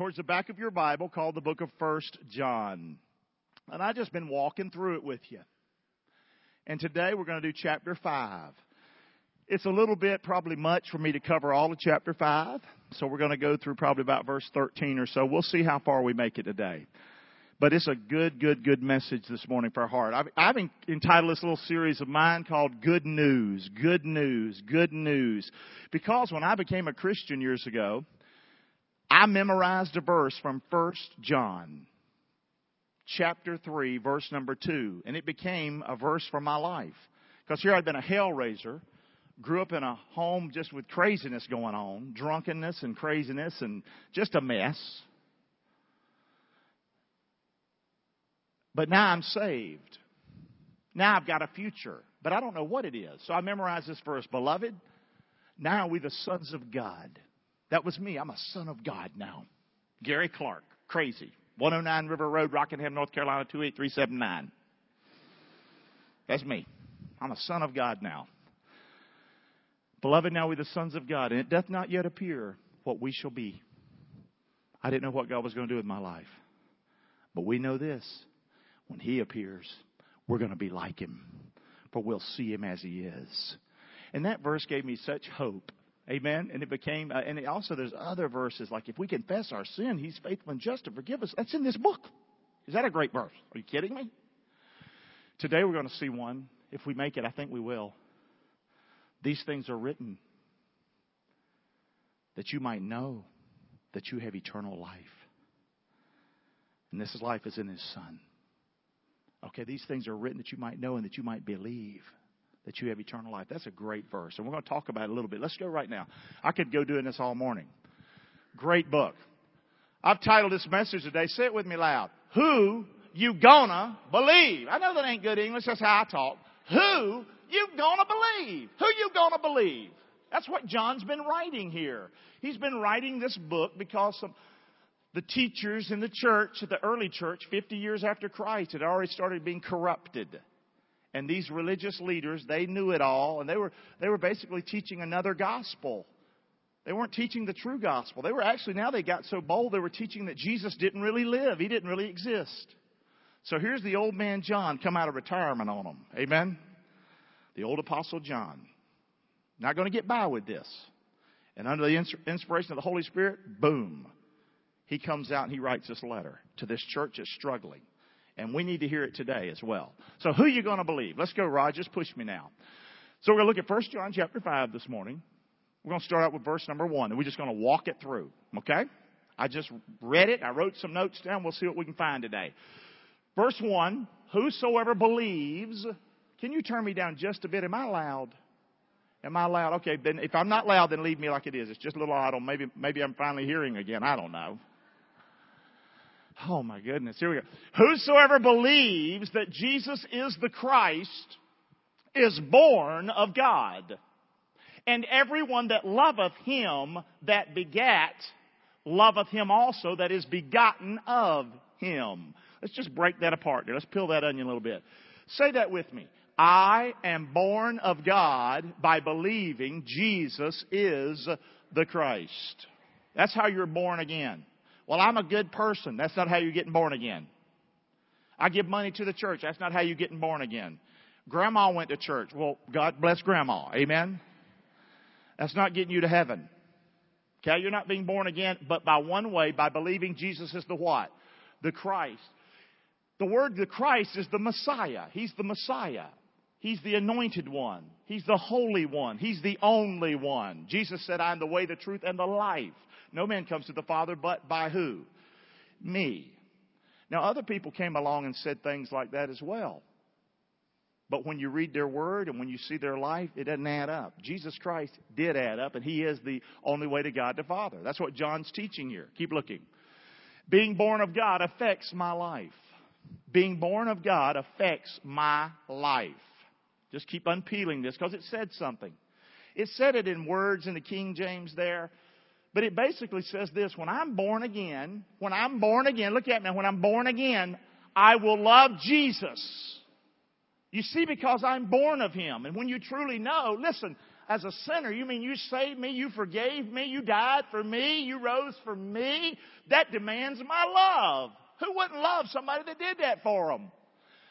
towards the back of your Bible called the book of First John. And I've just been walking through it with you. And today we're going to do chapter 5. It's a little bit probably much for me to cover all of chapter 5. So we're going to go through probably about verse 13 or so. We'll see how far we make it today. But it's a good, good, good message this morning for our heart. I've, I've entitled this little series of mine called Good News, Good News, Good News. Because when I became a Christian years ago, I memorized a verse from 1 John chapter 3 verse number 2 and it became a verse for my life. Because here I'd been a hell raiser, grew up in a home just with craziness going on, drunkenness and craziness and just a mess. But now I'm saved. Now I've got a future, but I don't know what it is. So I memorized this verse, beloved. Now we the sons of God. That was me. I'm a son of God now. Gary Clark, crazy. 109 River Road, Rockingham, North Carolina, 28379. That's me. I'm a son of God now. Beloved, now we the sons of God, and it doth not yet appear what we shall be. I didn't know what God was going to do with my life. But we know this when He appears, we're going to be like Him, for we'll see Him as He is. And that verse gave me such hope. Amen. And it became, uh, and it also there's other verses like if we confess our sin, He's faithful and just to forgive us. That's in this book. Is that a great verse? Are you kidding me? Today we're going to see one. If we make it, I think we will. These things are written that you might know that you have eternal life. And this life is in His Son. Okay, these things are written that you might know and that you might believe that you have eternal life. That's a great verse. And we're going to talk about it a little bit. Let's go right now. I could go doing this all morning. Great book. I've titled this message today, say it with me loud. Who you gonna believe? I know that ain't good English, that's how I talk. Who you gonna believe? Who you gonna believe? That's what John's been writing here. He's been writing this book because the teachers in the church, the early church, 50 years after Christ, had already started being corrupted. And these religious leaders, they knew it all, and they were, they were basically teaching another gospel. They weren't teaching the true gospel. They were actually, now they got so bold, they were teaching that Jesus didn't really live. He didn't really exist. So here's the old man John come out of retirement on them. Amen? The old apostle John. Not going to get by with this. And under the inspiration of the Holy Spirit, boom, he comes out and he writes this letter to this church that's struggling. And we need to hear it today as well. So who are you going to believe? Let's go, Rod. Just push me now. So we're going to look at 1 John chapter 5 this morning. We're going to start out with verse number 1, and we're just going to walk it through. Okay? I just read it. I wrote some notes down. We'll see what we can find today. Verse 1, whosoever believes, can you turn me down just a bit? Am I loud? Am I loud? Okay, then if I'm not loud, then leave me like it is. It's just a little idle. Maybe, maybe I'm finally hearing again. I don't know. Oh my goodness. Here we go. Whosoever believes that Jesus is the Christ is born of God. And everyone that loveth him that begat loveth him also that is begotten of him. Let's just break that apart Let's peel that onion a little bit. Say that with me. I am born of God by believing Jesus is the Christ. That's how you're born again. Well, I'm a good person. That's not how you're getting born again. I give money to the church. That's not how you're getting born again. Grandma went to church. Well, God bless grandma. Amen. That's not getting you to heaven. Okay, you're not being born again, but by one way, by believing Jesus is the what? The Christ. The word the Christ is the Messiah. He's the Messiah. He's the anointed one. He's the holy one. He's the only one. Jesus said, I am the way, the truth, and the life. No man comes to the Father but by who? Me. Now, other people came along and said things like that as well. But when you read their word and when you see their life, it doesn't add up. Jesus Christ did add up, and He is the only way to God the Father. That's what John's teaching here. Keep looking. Being born of God affects my life. Being born of God affects my life. Just keep unpeeling this because it said something. It said it in words in the King James there, but it basically says this when I'm born again, when I'm born again, look at me, when I'm born again, I will love Jesus. You see, because I'm born of Him. And when you truly know, listen, as a sinner. You mean you saved me, you forgave me, you died for me, you rose for me? That demands my love. Who wouldn't love somebody that did that for them?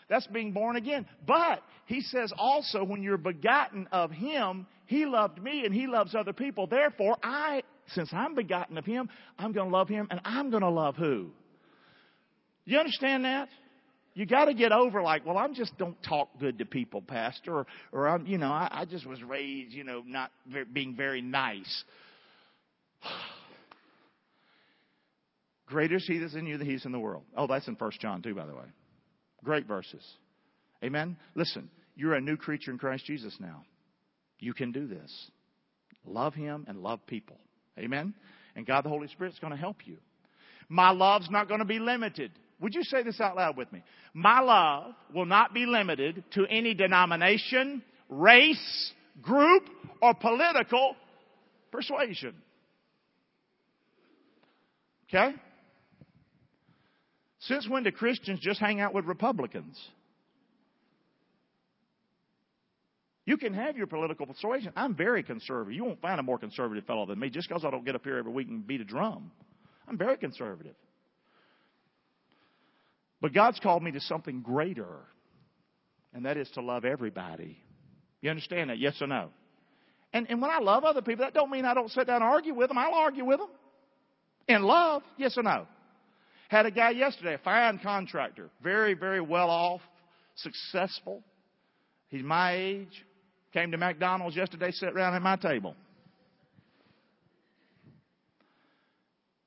That's being born again. But he says also when you're begotten of him, he loved me and he loves other people. Therefore, I, since I'm begotten of him, I'm going to love him and I'm going to love who? You understand that? You got to get over like, well, I'm just don't talk good to people, Pastor, or, or I'm, you know, I, I just was raised, you know, not very, being very nice. Greater is He that's in you than He's in the world. Oh, that's in First John too, by the way. Great verses. Amen. Listen, you're a new creature in Christ Jesus now. You can do this. Love Him and love people. Amen. And God the Holy Spirit is going to help you. My love's not going to be limited. Would you say this out loud with me? My love will not be limited to any denomination, race, group, or political persuasion. Okay? Since when do Christians just hang out with Republicans? You can have your political persuasion. I'm very conservative. You won't find a more conservative fellow than me just because I don't get up here every week and beat a drum. I'm very conservative. But God's called me to something greater, and that is to love everybody. You understand that? Yes or no? And, and when I love other people, that don't mean I don't sit down and argue with them. I'll argue with them. In love, yes or no? Had a guy yesterday, a fine contractor, very, very well off, successful. He's my age. Came to McDonald's yesterday, sat around at my table.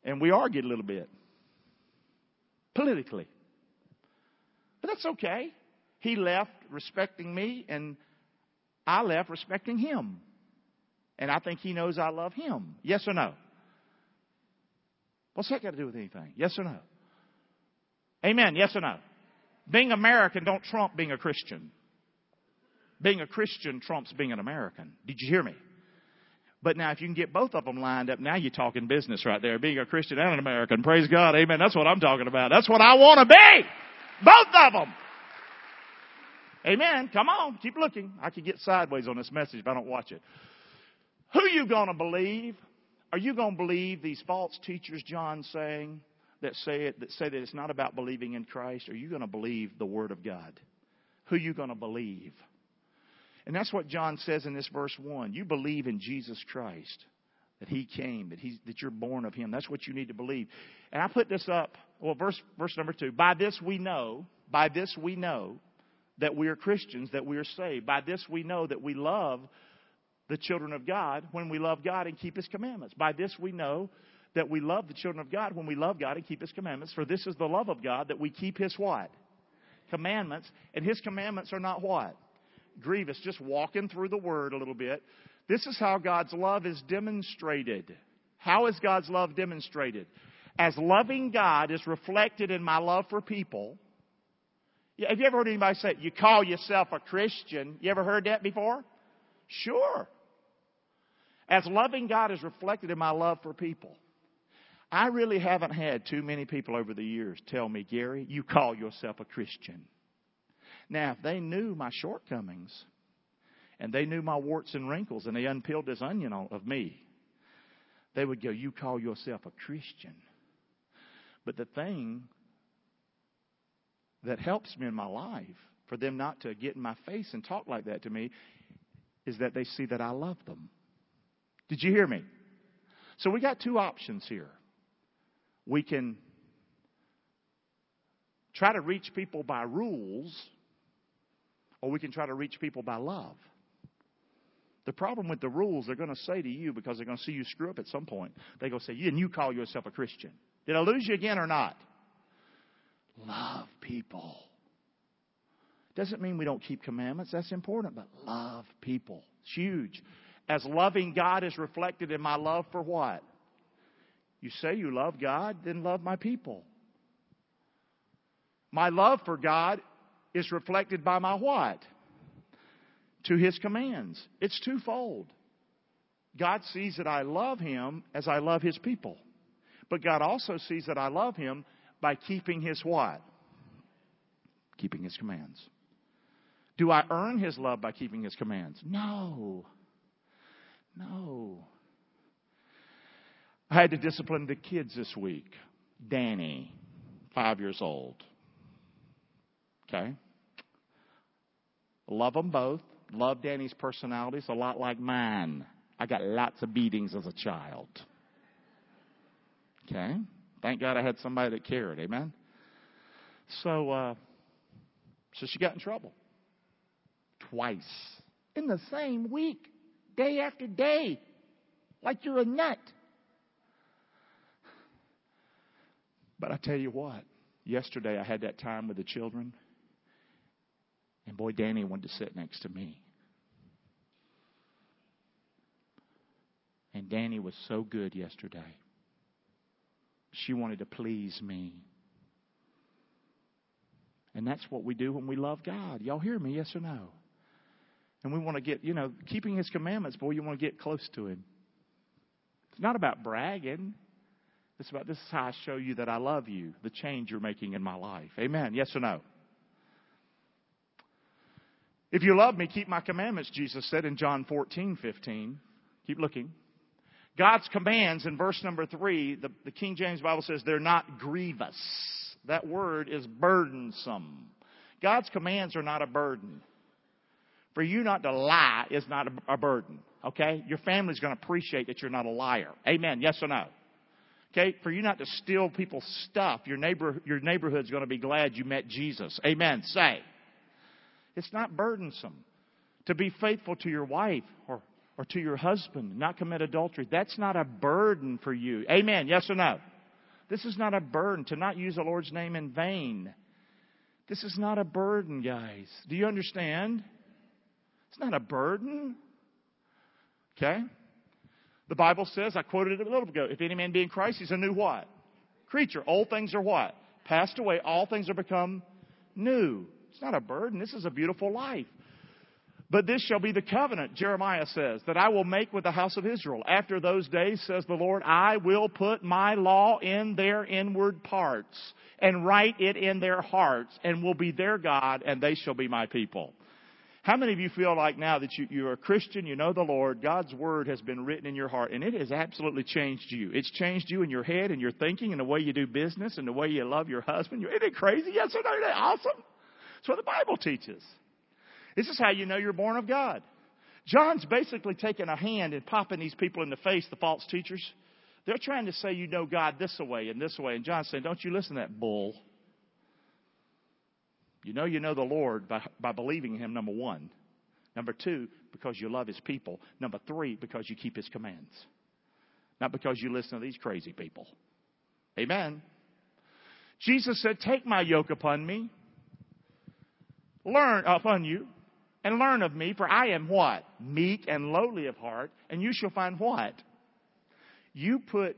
And we argued a little bit. Politically. But that's okay. He left respecting me, and I left respecting him. And I think he knows I love him. Yes or no? What's that got to do with anything? Yes or no? Amen. Yes or no? Being American don't trump being a Christian. Being a Christian trumps being an American. Did you hear me? But now, if you can get both of them lined up, now you're talking business right there. Being a Christian and an American. Praise God. Amen. That's what I'm talking about. That's what I want to be. Both of them. Amen. Come on. Keep looking. I could get sideways on this message if I don't watch it. Who you going to believe? Are you going to believe these false teachers John's saying that say it, that say that it's not about believing in Christ? Are you going to believe the Word of God? Who you going to believe? And that's what John says in this verse 1. You believe in Jesus Christ, that He came, that, he's, that you're born of Him. That's what you need to believe. And I put this up, well, verse, verse number 2. By this we know, by this we know that we are Christians, that we are saved. By this we know that we love the children of God when we love God and keep His commandments. By this we know that we love the children of God when we love God and keep His commandments. For this is the love of God that we keep His what? Commandments. And His commandments are not what? Grievous, just walking through the Word a little bit. This is how God's love is demonstrated. How is God's love demonstrated? As loving God is reflected in my love for people. Have you ever heard anybody say, you call yourself a Christian? You ever heard that before? Sure. As loving God is reflected in my love for people. I really haven't had too many people over the years tell me, Gary, you call yourself a Christian. Now, if they knew my shortcomings and they knew my warts and wrinkles and they unpeeled this onion of me, they would go, You call yourself a Christian. But the thing that helps me in my life for them not to get in my face and talk like that to me is that they see that I love them. Did you hear me? So we got two options here. We can try to reach people by rules or we can try to reach people by love. The problem with the rules, they're going to say to you because they're going to see you screw up at some point. They're going to say, and you call yourself a Christian. Did I lose you again or not? Love people. Doesn't mean we don't keep commandments. That's important, but love people. It's huge. As loving God is reflected in my love for what? You say you love God, then love my people. My love for God is reflected by my what? To his commands. It's twofold. God sees that I love him as I love his people. But God also sees that I love him by keeping his what? Keeping his commands. Do I earn his love by keeping his commands? No. No. I had to discipline the kids this week. Danny, five years old. Okay? Love them both. Love Danny's personality. It's a lot like mine. I got lots of beatings as a child. Okay? Thank God I had somebody that cared. Amen? So, uh, so she got in trouble. Twice. In the same week. Day after day. Like you're a nut. But I tell you what, yesterday I had that time with the children, and boy, Danny wanted to sit next to me. And Danny was so good yesterday. She wanted to please me. And that's what we do when we love God. Y'all hear me, yes or no? And we want to get, you know, keeping His commandments, boy, you want to get close to Him. It's not about bragging. It's about this is how I show you that I love you, the change you're making in my life. Amen. Yes or no? If you love me, keep my commandments, Jesus said in John 14, 15. Keep looking. God's commands in verse number three, the, the King James Bible says they're not grievous. That word is burdensome. God's commands are not a burden. For you not to lie is not a, a burden. Okay? Your family's going to appreciate that you're not a liar. Amen. Yes or no? Okay? For you not to steal people's stuff, your neighbor, your neighborhood's going to be glad you met Jesus. Amen. Say. It's not burdensome to be faithful to your wife or or to your husband, not commit adultery. That's not a burden for you. Amen. Yes or no? This is not a burden to not use the Lord's name in vain. This is not a burden, guys. Do you understand? It's not a burden. Okay? The Bible says, I quoted it a little ago, if any man be in Christ, he's a new what? Creature. Old things are what? Passed away. All things are become new. It's not a burden. This is a beautiful life. But this shall be the covenant, Jeremiah says, that I will make with the house of Israel. After those days, says the Lord, I will put my law in their inward parts and write it in their hearts and will be their God and they shall be my people. How many of you feel like now that you, you're a Christian, you know the Lord, God's Word has been written in your heart, and it has absolutely changed you. It's changed you in your head and your thinking and the way you do business and the way you love your husband. Isn't it crazy? Yes or no? Isn't that awesome? That's what the Bible teaches. This is how you know you're born of God. John's basically taking a hand and popping these people in the face, the false teachers. They're trying to say you know God this way and this way. And John's saying, don't you listen to that bull. You know you know the Lord by, by believing Him, number one. Number two, because you love His people. Number three, because you keep His commands. Not because you listen to these crazy people. Amen. Jesus said, Take my yoke upon me. Learn upon you and learn of me, for I am what? Meek and lowly of heart, and you shall find what? You put,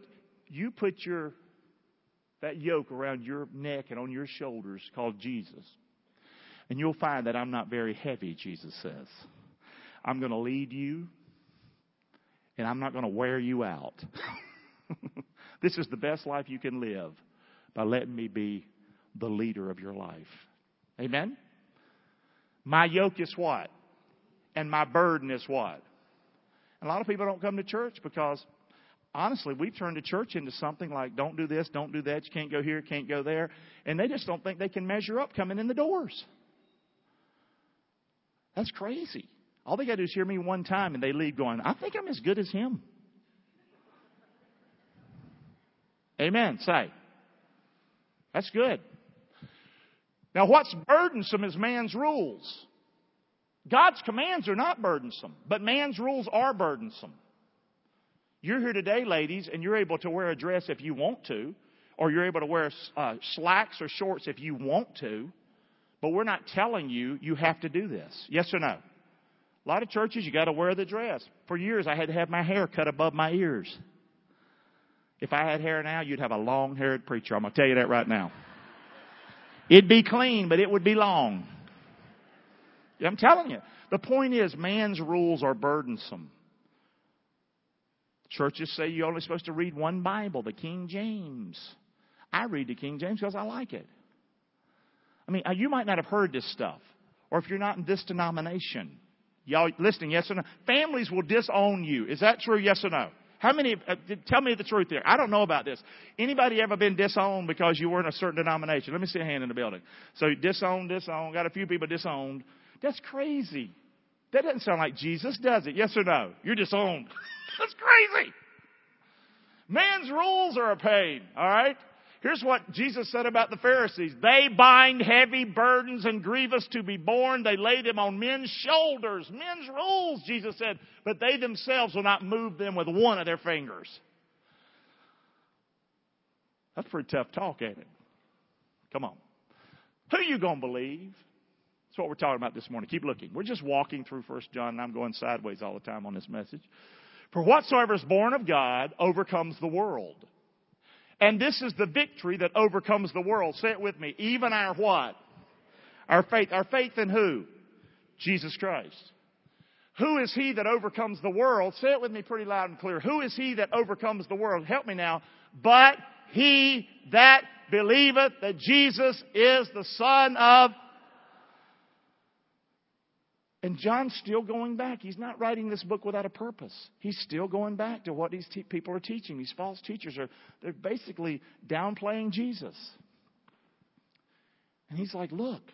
you put your, that yoke around your neck and on your shoulders called Jesus. And you'll find that I'm not very heavy, Jesus says. I'm going to lead you, and I'm not going to wear you out. this is the best life you can live by letting me be the leader of your life. Amen? My yoke is what? And my burden is what? A lot of people don't come to church because honestly, we've turned the church into something like don't do this, don't do that, you can't go here, can't go there. And they just don't think they can measure up coming in the doors. That's crazy. All they got to do is hear me one time and they leave going, I think I'm as good as him. Amen. Say. That's good. Now, what's burdensome is man's rules. God's commands are not burdensome, but man's rules are burdensome. You're here today, ladies, and you're able to wear a dress if you want to, or you're able to wear uh, slacks or shorts if you want to, but we're not telling you you have to do this. Yes or no? A lot of churches, you got to wear the dress. For years, I had to have my hair cut above my ears. If I had hair now, you'd have a long haired preacher. I'm going to tell you that right now. It'd be clean, but it would be long. I'm telling you. The point is, man's rules are burdensome. Churches say you're only supposed to read one Bible, the King James. I read the King James because I like it. I mean, uh, you might not have heard this stuff, or if you're not in this denomination, Y'all listening? Yes or no? Families will disown you. Is that true? Yes or no? How many, uh, tell me the truth there. I don't know about this. Anybody ever been disowned because you were in a certain denomination? Let me see a hand in the building. So disowned, disowned, got a few people disowned. That's crazy. That doesn't sound like Jesus, does it? Yes or no? You're disowned. That's crazy. Man's rules are a pain, alright? Here's what Jesus said about the Pharisees. They bind heavy burdens and grievous to be borne. They lay them on men's shoulders. Men's rules, Jesus said, but they themselves will not move them with one of their fingers. That's pretty tough talk, ain't it? Come on. Who you gonna believe? That's what we're talking about this morning. Keep looking. We're just walking through First John, and I'm going sideways all the time on this message. For whatsoever is born of God overcomes the world. And this is the victory that overcomes the world. Say it with me. Even our what? Our faith. Our faith in who? Jesus Christ. Who is he that overcomes the world? Say it with me pretty loud and clear. Who is he that overcomes the world? Help me now. But he that believeth that Jesus is the Son of and John's still going back. He's not writing this book without a purpose. He's still going back to what these te- people are teaching. These false teachers are they're basically downplaying Jesus. And he's like, "Look.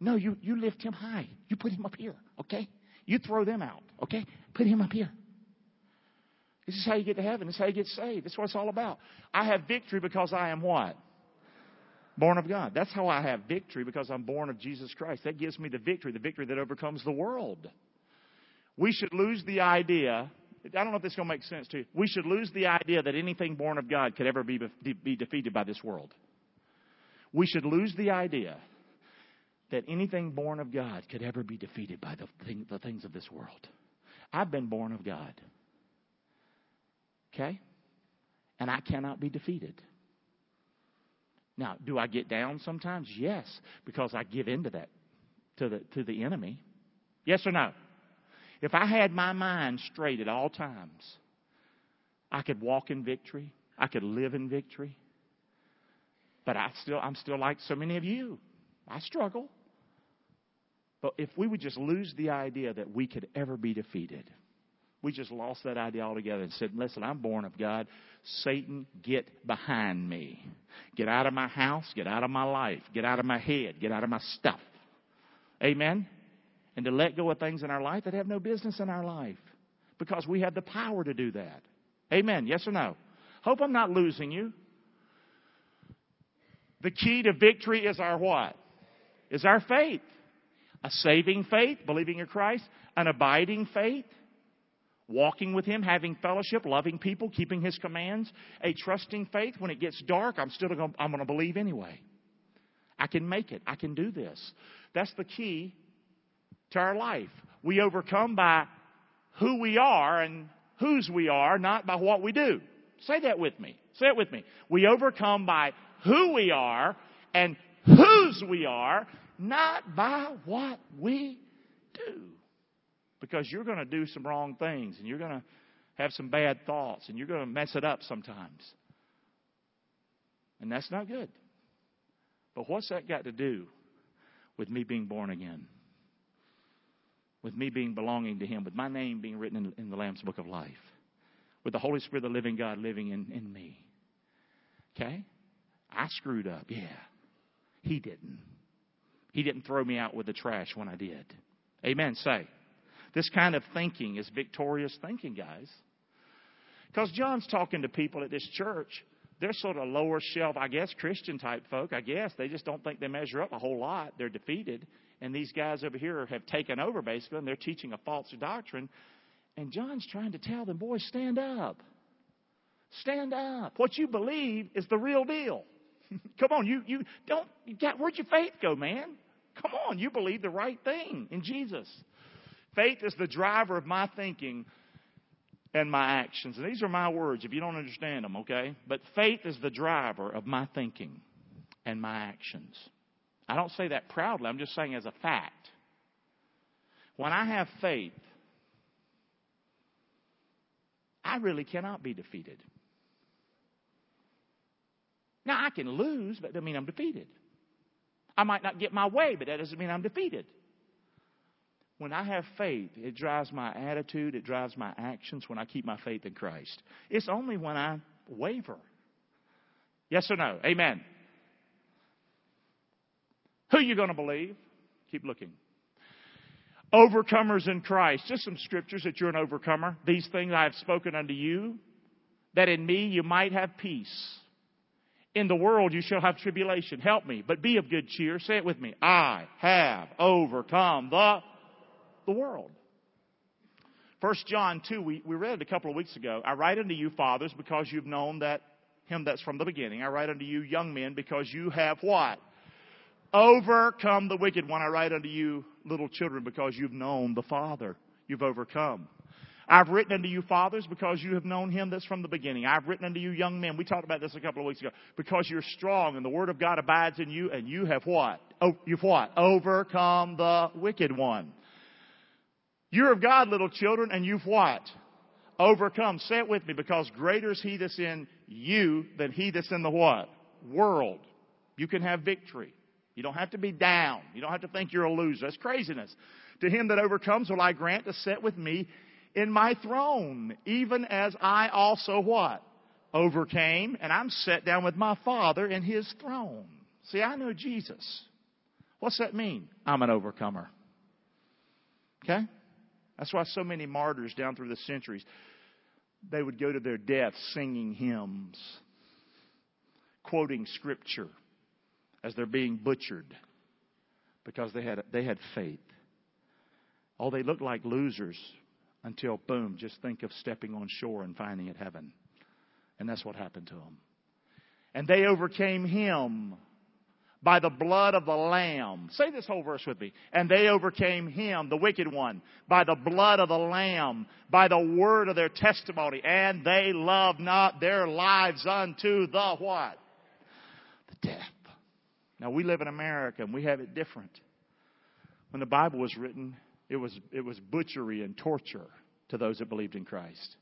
No, you you lift him high. You put him up here, okay? You throw them out, okay? Put him up here. This is how you get to heaven. This is how you get saved. This is what it's all about. I have victory because I am what? Born of God. That's how I have victory because I'm born of Jesus Christ. That gives me the victory, the victory that overcomes the world. We should lose the idea. I don't know if this is going to make sense to you. We should lose the idea that anything born of God could ever be, be defeated by this world. We should lose the idea that anything born of God could ever be defeated by the, thing, the things of this world. I've been born of God. Okay? And I cannot be defeated. Now, do I get down sometimes? Yes, because I give into that to the to the enemy. Yes or no? If I had my mind straight at all times, I could walk in victory. I could live in victory. But I still I'm still like so many of you. I struggle. But if we would just lose the idea that we could ever be defeated, we just lost that idea altogether and said, listen, I'm born of God. Satan, get behind me. Get out of my house. Get out of my life. Get out of my head. Get out of my stuff. Amen? And to let go of things in our life that have no business in our life. Because we have the power to do that. Amen. Yes or no? Hope I'm not losing you. The key to victory is our what? Is our faith. A saving faith, believing in Christ. An abiding faith walking with Him, having fellowship, loving people, keeping His commands, a trusting faith. When it gets dark, I'm still going I'm going to believe anyway. I can make it. I can do this. That's the key to our life. We overcome by who we are and whose we are, not by what we do. Say that with me. Say it with me. We overcome by who we are and whose we are, not by what we do because you're going to do some wrong things and you're going to have some bad thoughts and you're going to mess it up sometimes. And that's not good. But what's that got to do with me being born again? With me being belonging to Him, with my name being written in, in the Lamb's Book of Life, with the Holy Spirit, the living God, living in, in me. Okay? I screwed up, yeah. He didn't. He didn't throw me out with the trash when I did. Amen. Say. This kind of thinking is victorious thinking, guys. Because John's talking to people at this church. They're sort of lower shelf, I guess, Christian type folk. I guess they just don't think they measure up a whole lot. They're defeated. And these guys over here have taken over, basically, and they're teaching a false doctrine. And John's trying to tell them, boys, stand up. Stand up. What you believe is the real deal. Come on, you, you don't, you got, where'd your faith go, man? Come on, you believe the right thing in Jesus. Faith is the driver of my thinking and my actions. And these are my words if you don't understand them, okay? But faith is the driver of my thinking and my actions. I don't say that proudly, I'm just saying as a fact. When I have faith, I really cannot be defeated. Now, I can lose, but that doesn't mean I'm defeated. I might not get my way, but that doesn't mean I'm defeated. When I have faith, it drives my attitude, it drives my actions when I keep my faith in Christ. It's only when I waver. Yes or no? Amen. Who are you going to believe? Keep looking. Overcomers in Christ. Just some scriptures that you're an overcomer. These things I have spoken unto you, that in me you might have peace. In the world you shall have tribulation. Help me, but be of good cheer. Say it with me. I have overcome the, the world. First John 2, we, we read it a couple of weeks ago. I write unto you, fathers, because you've known that him that's from the beginning. I write unto you, young men, because you have what? Overcome the wicked one. I write unto you, little children, because you've known the Father. You've overcome. I've written unto you, fathers, because you have known him that's from the beginning. I've written unto you, young men. We talked about this a couple of weeks ago. Because you're strong and the word of God abides in you, and you have what? Oh, you've what? Overcome the wicked one. You're of God, little children, and you've what? Overcome. Say it with me, because greater is he that's in you than he that's in the what? World. You can have victory. You don't have to be down. You don't have to think you're a loser. That's craziness. To him that overcomes will I grant to sit with me in my throne, even as I also what? Overcame, and I'm set down with my Father in his throne. See, I know Jesus. What's that mean? I'm an overcomer. Okay? That's why so many martyrs down through the centuries, they would go to their death singing hymns, quoting scripture as they're being butchered because they had, they had faith. Oh, they looked like losers until, boom, just think of stepping on shore and finding it heaven. And that's what happened to them. And they overcame him by the blood of the Lamb. Say this whole verse with me. And they overcame him, the wicked one, by the blood of the Lamb, by the word of their testimony. And they loved not their lives unto the what? The death. Now we live in America and we have it different. When the Bible was written, it was, it was butchery and torture to those that believed in Christ.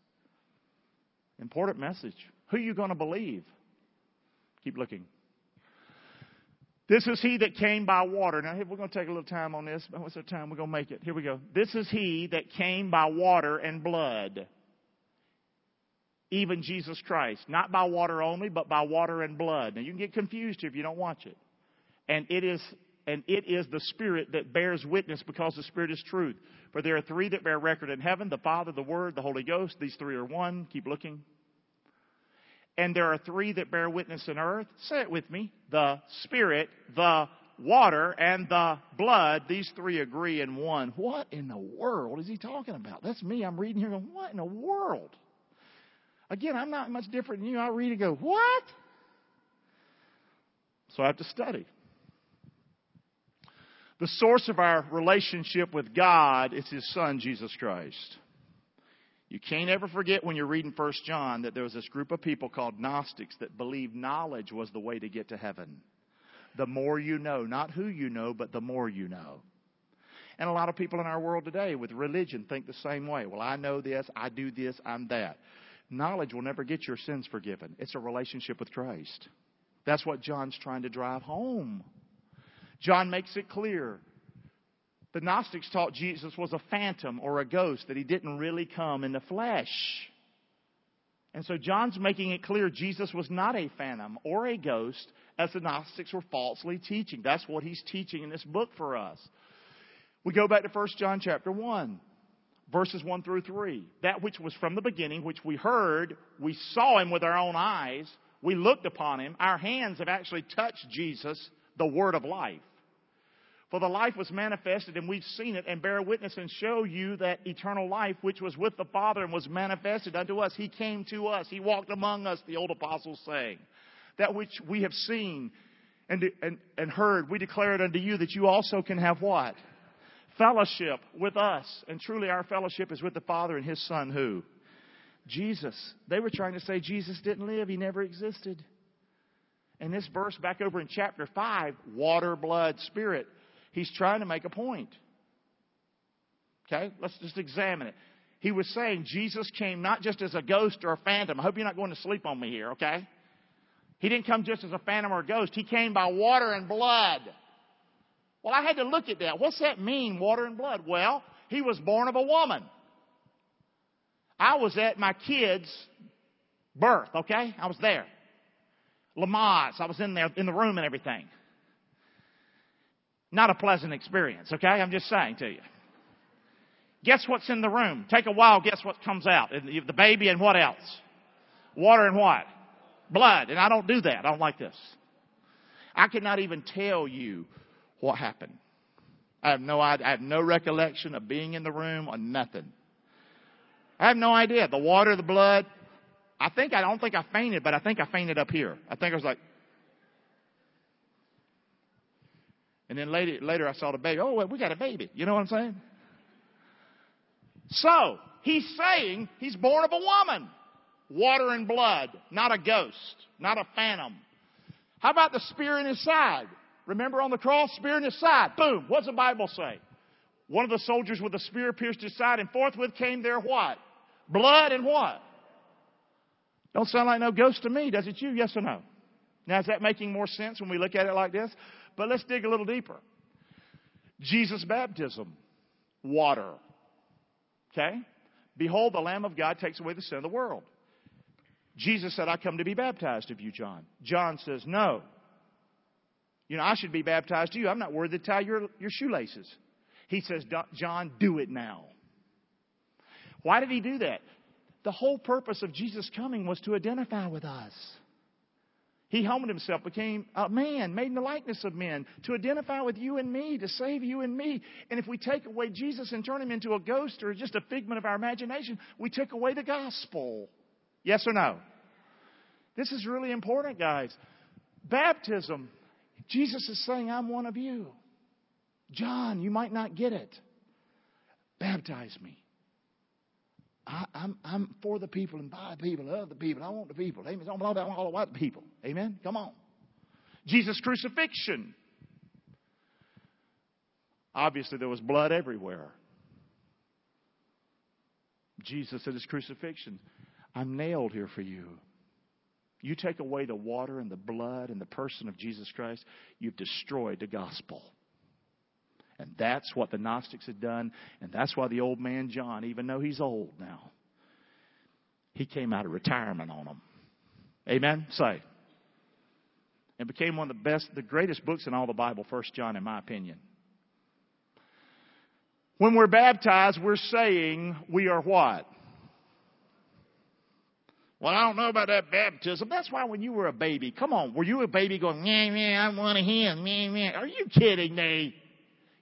Important message. Who are you going to believe? Keep looking. This is he that came by water. Now, we're going to take a little time on this. What's our time? We're going to make it. Here we go. This is he that came by water and blood. Even Jesus Christ. Not by water only, but by water and blood. Now, you can get confused if you don't watch it and it is and it is the Spirit that bears witness because the Spirit is truth. For there are three that bear record in heaven the Father, the Word, the Holy Ghost. These three are one. Keep looking. And there are three that bear witness in earth. Say it with me the Spirit, the water, and the blood. These three agree in one. What in the world is he talking about? That's me. I'm reading here going, What in the world? Again, I'm not much different than you. I read and go, What? So I have to study. The source of our relationship with God is His Son, Jesus Christ. You can't ever forget when you're reading 1 John that there was this group of people called Gnostics that believed knowledge was the way to get to heaven. The more you know, not who you know, but the more you know. And a lot of people in our world today with religion think the same way. Well, I know this, I do this, I'm that. Knowledge will never get your sins forgiven. It's a relationship with Christ. That's what John's trying to drive home. John makes it clear. The Gnostics taught Jesus was a phantom or a ghost, that he didn't really come in the flesh. And so John's making it clear Jesus was not a phantom or a ghost, as the Gnostics were falsely teaching. That's what he's teaching in this book for us. We go back to 1 John chapter 1, verses 1 through 3. That which was from the beginning, which we heard, we saw him with our own eyes, we looked upon him, our hands have actually touched Jesus, the word of life. For the life was manifested, and we've seen it, and bear witness and show you that eternal life which was with the Father and was manifested unto us. He came to us. He walked among us, the old apostles saying. That which we have seen and, and, and heard, we declare it unto you that you also can have what? Fellowship with us. And truly our fellowship is with the Father and His Son, who? Jesus. They were trying to say Jesus didn't live. He never existed. And this verse back over in chapter 5, water, blood, spirit He's trying to make a point. Okay? Let's just examine it. He was saying Jesus came not just as a ghost or a phantom. I hope you're not going to sleep on me here, okay? He didn't come just as a phantom or a ghost. He came by water and blood. Well, I had to look at that. What's that mean, water and blood? Well, He was born of a woman. I was at my kid's birth, okay? I was there. Lamaze, I was in there, in the room and everything. Not a pleasant experience, okay? I'm just saying to you. Guess what's in the room? Take a while, guess what comes out? The baby and what else? Water and what? Blood. And I don't do that. I don't like this. I cannot even tell you what happened. I have no. I have no recollection of being in the room or nothing. I have no idea. The water, the blood. I think I don't think I fainted, but I think I fainted up here. I think I was like, and then later, later I saw the baby. Oh, we got a baby. You know what I'm saying? So he's saying he's born of a woman, water and blood, not a ghost, not a phantom. How about the spear in his side? Remember on the cross, spear in his side. Boom. What's the Bible say? One of the soldiers with a spear pierced his side, and forthwith came there what? Blood and what? Don't sound like no ghost to me, does it you? Yes or no? Now, is that making more sense when we look at it like this? But let's dig a little deeper. Jesus' baptism, water. Okay? Behold, the Lamb of God takes away the sin of the world. Jesus said, I come to be baptized of you, John. John says, No. You know, I should be baptized to you. I'm not worthy to tie your, your shoelaces. He says, John, do it now. Why did he do that? The whole purpose of Jesus coming was to identify with us. He humbled himself, became a man, made in the likeness of men, to identify with you and me, to save you and me. And if we take away Jesus and turn him into a ghost or just a figment of our imagination, we took away the gospel. Yes or no? This is really important, guys. Baptism Jesus is saying, I'm one of you. John, you might not get it. Baptize me. I, am I'm, I'm for the people and by the people, of the people. I want the people. Amen. I want all the people. Amen. Come on. Jesus' crucifixion. Obviously, there was blood everywhere. Jesus at his crucifixion, I'm nailed here for you. You take away the water and the blood and the person of Jesus Christ, you've destroyed the gospel. And that's what the Gnostics had done, and that's why the old man John, even though he's old now, he came out of retirement on them. Amen? Say. And became one of the best, the greatest books in all the Bible, First John, in my opinion. When we're baptized, we're saying we are what? Well, I don't know about that baptism. That's why when you were a baby, come on, were you a baby going, yeah, yeah, I'm one of him, yeah, yeah. Are you kidding me?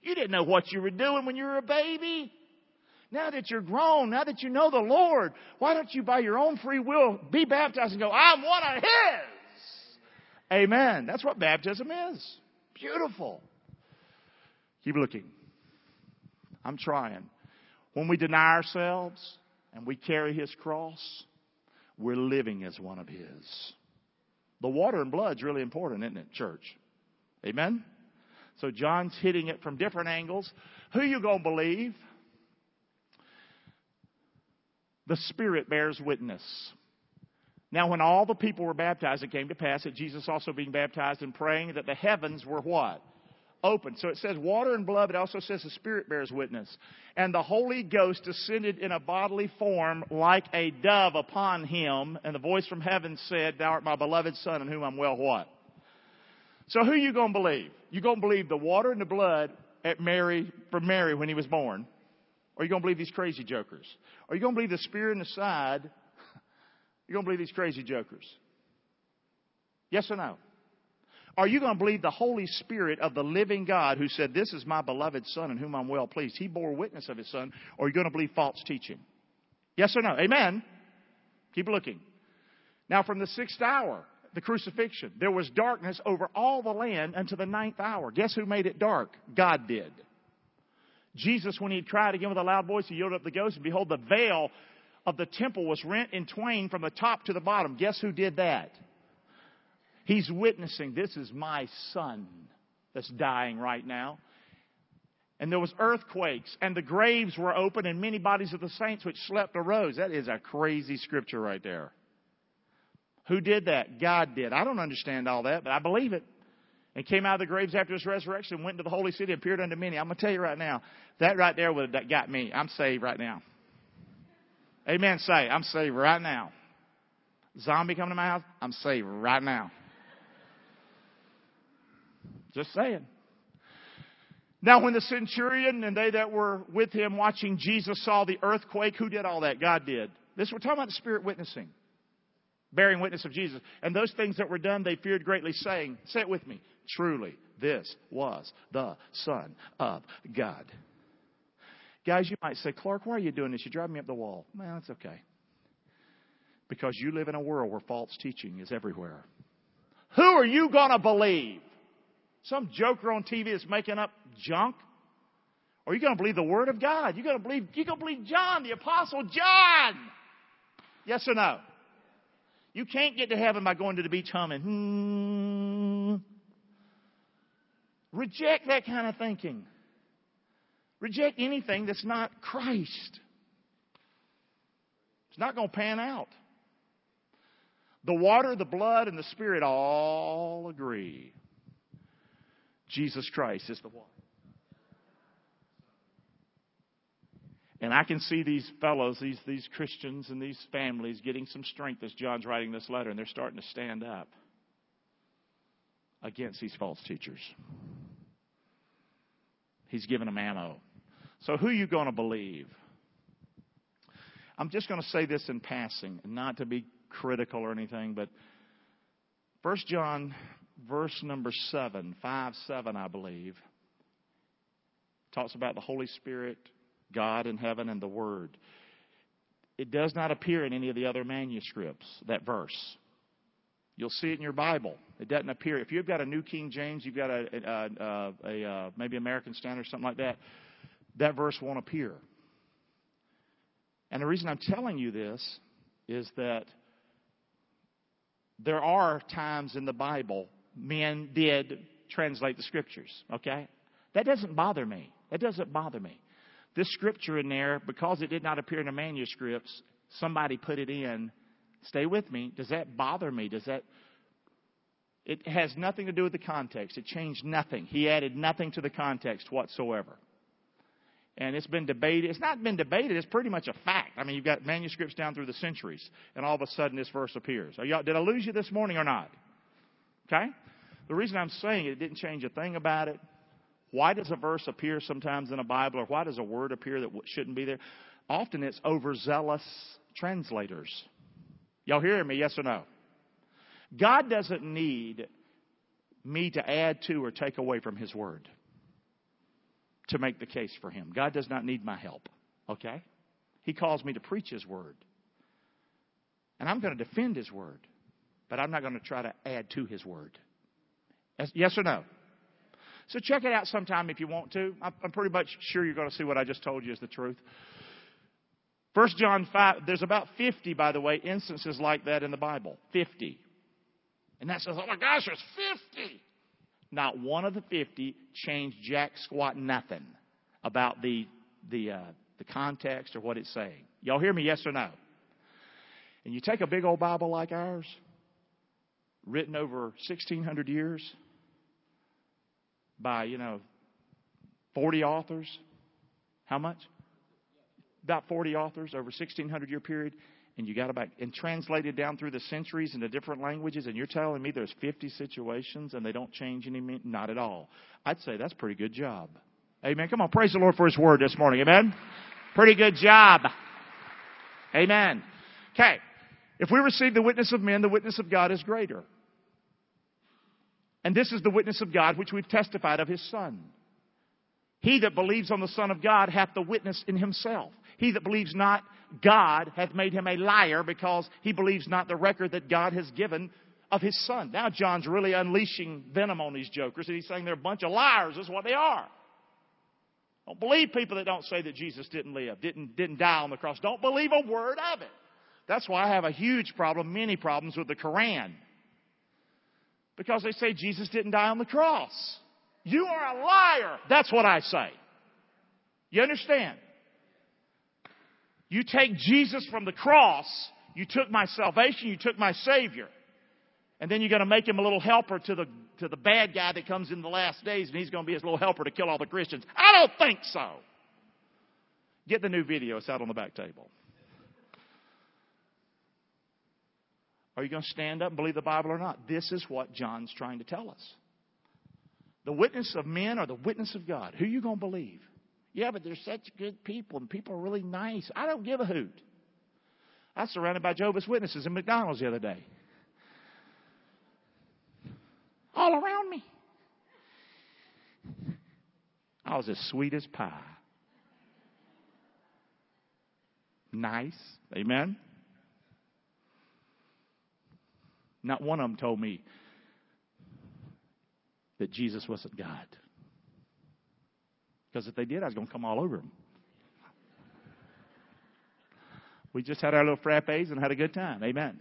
You didn't know what you were doing when you were a baby. Now that you're grown, now that you know the Lord, why don't you by your own free will be baptized and go, I'm one of His? Amen. That's what baptism is. Beautiful. Keep looking. I'm trying. When we deny ourselves and we carry His cross, we're living as one of His. The water and blood's really important, isn't it, church? Amen? So John's hitting it from different angles. Who you gonna believe? The Spirit bears witness. Now, when all the people were baptized, it came to pass that Jesus also being baptized and praying that the heavens were what? open. So it says water and blood, it also says the Spirit bears witness. And the Holy Ghost descended in a bodily form like a dove upon him, and the voice from heaven said, Thou art my beloved Son, in whom I'm well what? So who you gonna believe? You gonna believe the water and the blood at Mary, from Mary when he was born? Or you gonna believe these crazy jokers? Or you gonna believe the spear in the side? You gonna believe these crazy jokers? Yes or no? Are you going to believe the Holy Spirit of the living God who said, This is my beloved Son in whom I'm well pleased? He bore witness of His Son. Or are you going to believe false teaching? Yes or no? Amen. Keep looking. Now, from the sixth hour, the crucifixion, there was darkness over all the land until the ninth hour. Guess who made it dark? God did. Jesus, when he cried again with a loud voice, he yielded up the ghost, and behold, the veil of the temple was rent in twain from the top to the bottom. Guess who did that? He's witnessing, this is my son that's dying right now. And there was earthquakes, and the graves were open, and many bodies of the saints which slept arose. That is a crazy scripture right there. Who did that? God did. I don't understand all that, but I believe it. and came out of the graves after his resurrection, went into the holy city, appeared unto many. I'm going to tell you right now, that right there would have got me. I'm saved right now. Amen. Say, I'm saved right now. Zombie coming to my house, I'm saved right now. Just saying. Now, when the centurion and they that were with him watching Jesus saw the earthquake, who did all that? God did. This we're talking about the Spirit witnessing, bearing witness of Jesus. And those things that were done, they feared greatly, saying, Say it with me, truly, this was the Son of God. Guys, you might say, Clark, why are you doing this? You drive me up the wall. Well, it's okay. Because you live in a world where false teaching is everywhere. Who are you going to believe? Some joker on TV is making up junk? Or are you going to believe the Word of God? You're going to believe, you're going to believe John, the Apostle John. Yes or no? You can't get to heaven by going to the beach humming. Hmm. Reject that kind of thinking. Reject anything that's not Christ. It's not going to pan out. The water, the blood, and the Spirit all agree. Jesus Christ is the one. And I can see these fellows, these, these Christians and these families getting some strength as John's writing this letter, and they're starting to stand up against these false teachers. He's given them ammo. So who are you going to believe? I'm just going to say this in passing, not to be critical or anything, but 1 John verse number 7, 5 7, I believe, talks about the Holy Spirit, God in heaven, and the Word. It does not appear in any of the other manuscripts, that verse. You'll see it in your Bible. It doesn't appear. If you've got a New King James, you've got a, a, a, a, a maybe American Standard, or something like that, that verse won't appear. And the reason I'm telling you this is that there are times in the Bible men did translate the scriptures, okay? That doesn't bother me. That doesn't bother me. This scripture in there, because it did not appear in the manuscripts, somebody put it in. Stay with me. Does that bother me? Does that. It has nothing to do with the context. It changed nothing. He added nothing to the context whatsoever. And it's been debated. It's not been debated. It's pretty much a fact. I mean, you've got manuscripts down through the centuries, and all of a sudden this verse appears. did I lose you this morning or not? Okay? The reason I'm saying it, it didn't change a thing about it. Why does a verse appear sometimes in a Bible, or why does a word appear that shouldn't be there? Often it's overzealous translators. Y'all hearing me? Yes or no? God doesn't need me to add to or take away from His Word to make the case for Him. God does not need my help. Okay? He calls me to preach His Word. And I'm going to defend His Word, but I'm not going to try to add to His Word. Yes or no? So check it out sometime if you want to. I'm pretty much sure you're going to see what I just told you is the truth. First John 5, there's about 50, by the way, instances like that in the Bible. 50. And that says, oh my gosh, there's 50. Not one of the 50 changed jack squat nothing about the, the, uh, the context or what it's saying. Y'all hear me, yes or no? And you take a big old Bible like ours, written over 1,600 years, by, you know, 40 authors. How much? About 40 authors over 1600 year period. And you got about, and translated down through the centuries into different languages, and you're telling me there's 50 situations and they don't change any, not at all. I'd say that's pretty good job. Amen. Come on, praise the Lord for His word this morning. Amen. Pretty good job. Amen. Okay. If we receive the witness of men, the witness of God is greater. And this is the witness of God which we've testified of his Son. He that believes on the Son of God hath the witness in himself. He that believes not God hath made him a liar because he believes not the record that God has given of his Son. Now John's really unleashing venom on these jokers and he's saying they're a bunch of liars. is what they are. Don't believe people that don't say that Jesus didn't live, didn't, didn't die on the cross. Don't believe a word of it. That's why I have a huge problem, many problems with the Koran. Because they say Jesus didn't die on the cross. You are a liar. That's what I say. You understand? You take Jesus from the cross, you took my salvation, you took my Savior, And then you're going to make him a little helper to the, to the bad guy that comes in the last days and he's going to be his little helper to kill all the Christians. I don't think so. Get the new video. It's out on the back table. Are you going to stand up and believe the Bible or not? This is what John's trying to tell us. The witness of men or the witness of God? Who are you going to believe? Yeah, but they're such good people and people are really nice. I don't give a hoot. I was surrounded by Jehovah's Witnesses in McDonald's the other day. All around me. I was as sweet as pie. Nice. Amen. Not one of them told me that Jesus wasn't God. Because if they did, I was going to come all over them. We just had our little frappes and had a good time. Amen.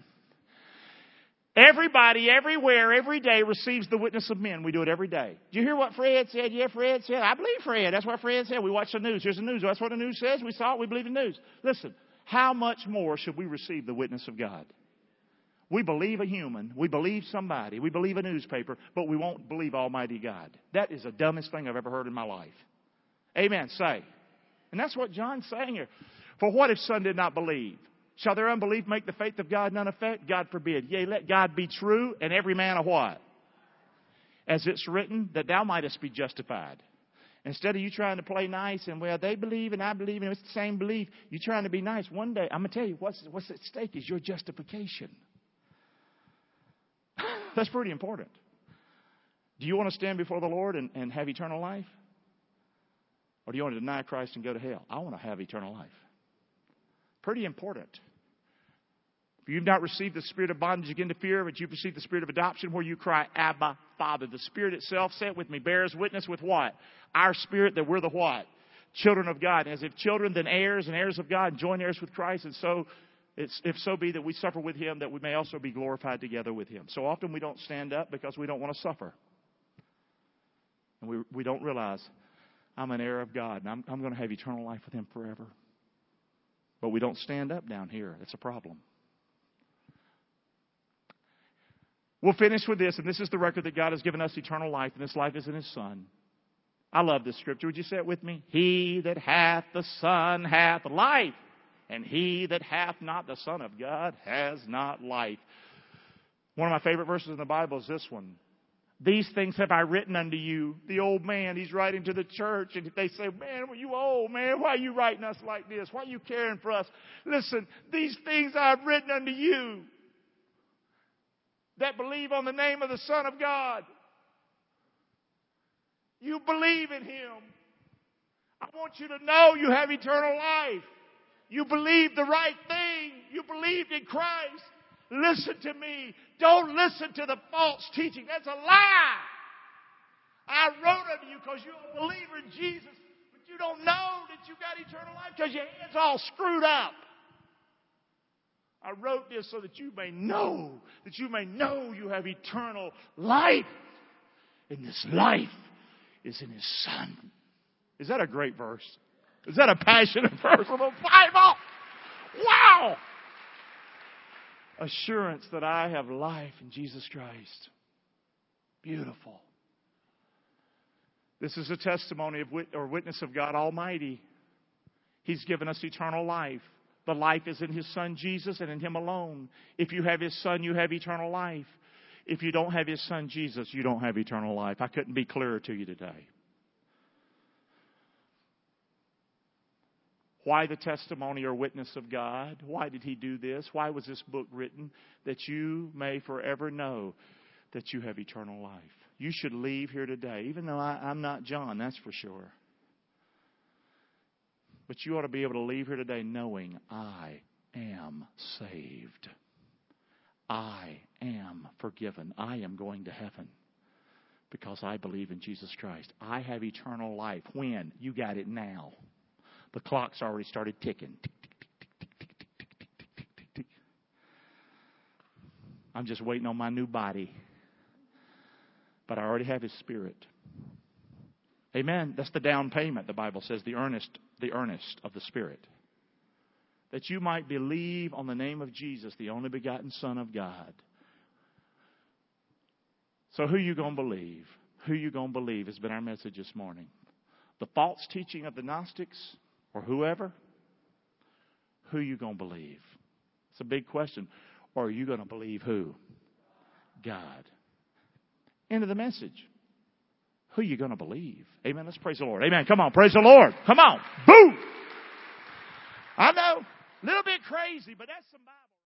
Everybody, everywhere, every day receives the witness of men. We do it every day. Do you hear what Fred said? Yeah, Fred said. I believe Fred. That's what Fred said. We watch the news. Here's the news. That's what the news says. We saw it. We believe the news. Listen, how much more should we receive the witness of God? We believe a human. We believe somebody. We believe a newspaper, but we won't believe Almighty God. That is the dumbest thing I've ever heard in my life. Amen. Say. And that's what John's saying here. For what if some did not believe? Shall their unbelief make the faith of God none effect? God forbid. Yea, let God be true and every man a what? As it's written, that thou mightest be justified. Instead of you trying to play nice and well, they believe and I believe and it's the same belief, you're trying to be nice. One day, I'm gonna tell you what's what's at stake is your justification. That's pretty important. Do you want to stand before the Lord and, and have eternal life? Or do you want to deny Christ and go to hell? I want to have eternal life. Pretty important. If you've not received the spirit of bondage again to fear, but you've received the spirit of adoption where you cry, Abba, Father. The Spirit itself, say it with me, bears witness with what? Our spirit that we're the what? Children of God. As if children, then heirs and heirs of God, join heirs with Christ, and so it's, if so be that we suffer with him, that we may also be glorified together with him. So often we don't stand up because we don't want to suffer. And we, we don't realize I'm an heir of God and I'm, I'm going to have eternal life with him forever. But we don't stand up down here. That's a problem. We'll finish with this, and this is the record that God has given us eternal life, and this life is in His Son. I love this scripture. Would you say it with me? He that hath the Son hath life, and he that hath not the Son of God has not life. One of my favorite verses in the Bible is this one. These things have I written unto you. The old man, he's writing to the church, and they say, Man, you old man, why are you writing us like this? Why are you caring for us? Listen, these things I've written unto you that believe on the name of the Son of God. You believe in Him. I want you to know you have eternal life. You believe the right thing. You believed in Christ. Listen to me. Don't listen to the false teaching. That's a lie. I wrote unto you because you're a believer in Jesus, but you don't know that you got eternal life because your head's all screwed up. I wrote this so that you may know, that you may know you have eternal life. And this life is in His Son. Is that a great verse? Is that a passionate the oh. Bible? Wow! Assurance that I have life in Jesus Christ. Beautiful. This is a testimony of wit- or witness of God Almighty. He's given us eternal life. The life is in His Son Jesus and in Him alone. If you have His Son, you have eternal life. If you don't have His Son Jesus, you don't have eternal life. I couldn't be clearer to you today. Why the testimony or witness of God? Why did He do this? Why was this book written? That you may forever know that you have eternal life. You should leave here today, even though I, I'm not John, that's for sure. But you ought to be able to leave here today knowing I am saved. I am forgiven. I am going to heaven because I believe in Jesus Christ. I have eternal life. When? You got it now. The clock's already started ticking. I'm just waiting on my new body. But I already have His Spirit. Amen. That's the down payment, the Bible says, the earnest, the earnest of the Spirit. That you might believe on the name of Jesus, the only begotten Son of God. So who you to believe? Who you to believe has been our message this morning. The false teaching of the Gnostics or whoever? Who you going to believe? It's a big question. Or are you going to believe who? God. End of the message. Who you going to believe? Amen. Let's praise the Lord. Amen. Come on. Praise the Lord. Come on. Boom. I know. A little bit crazy, but that's some Bible.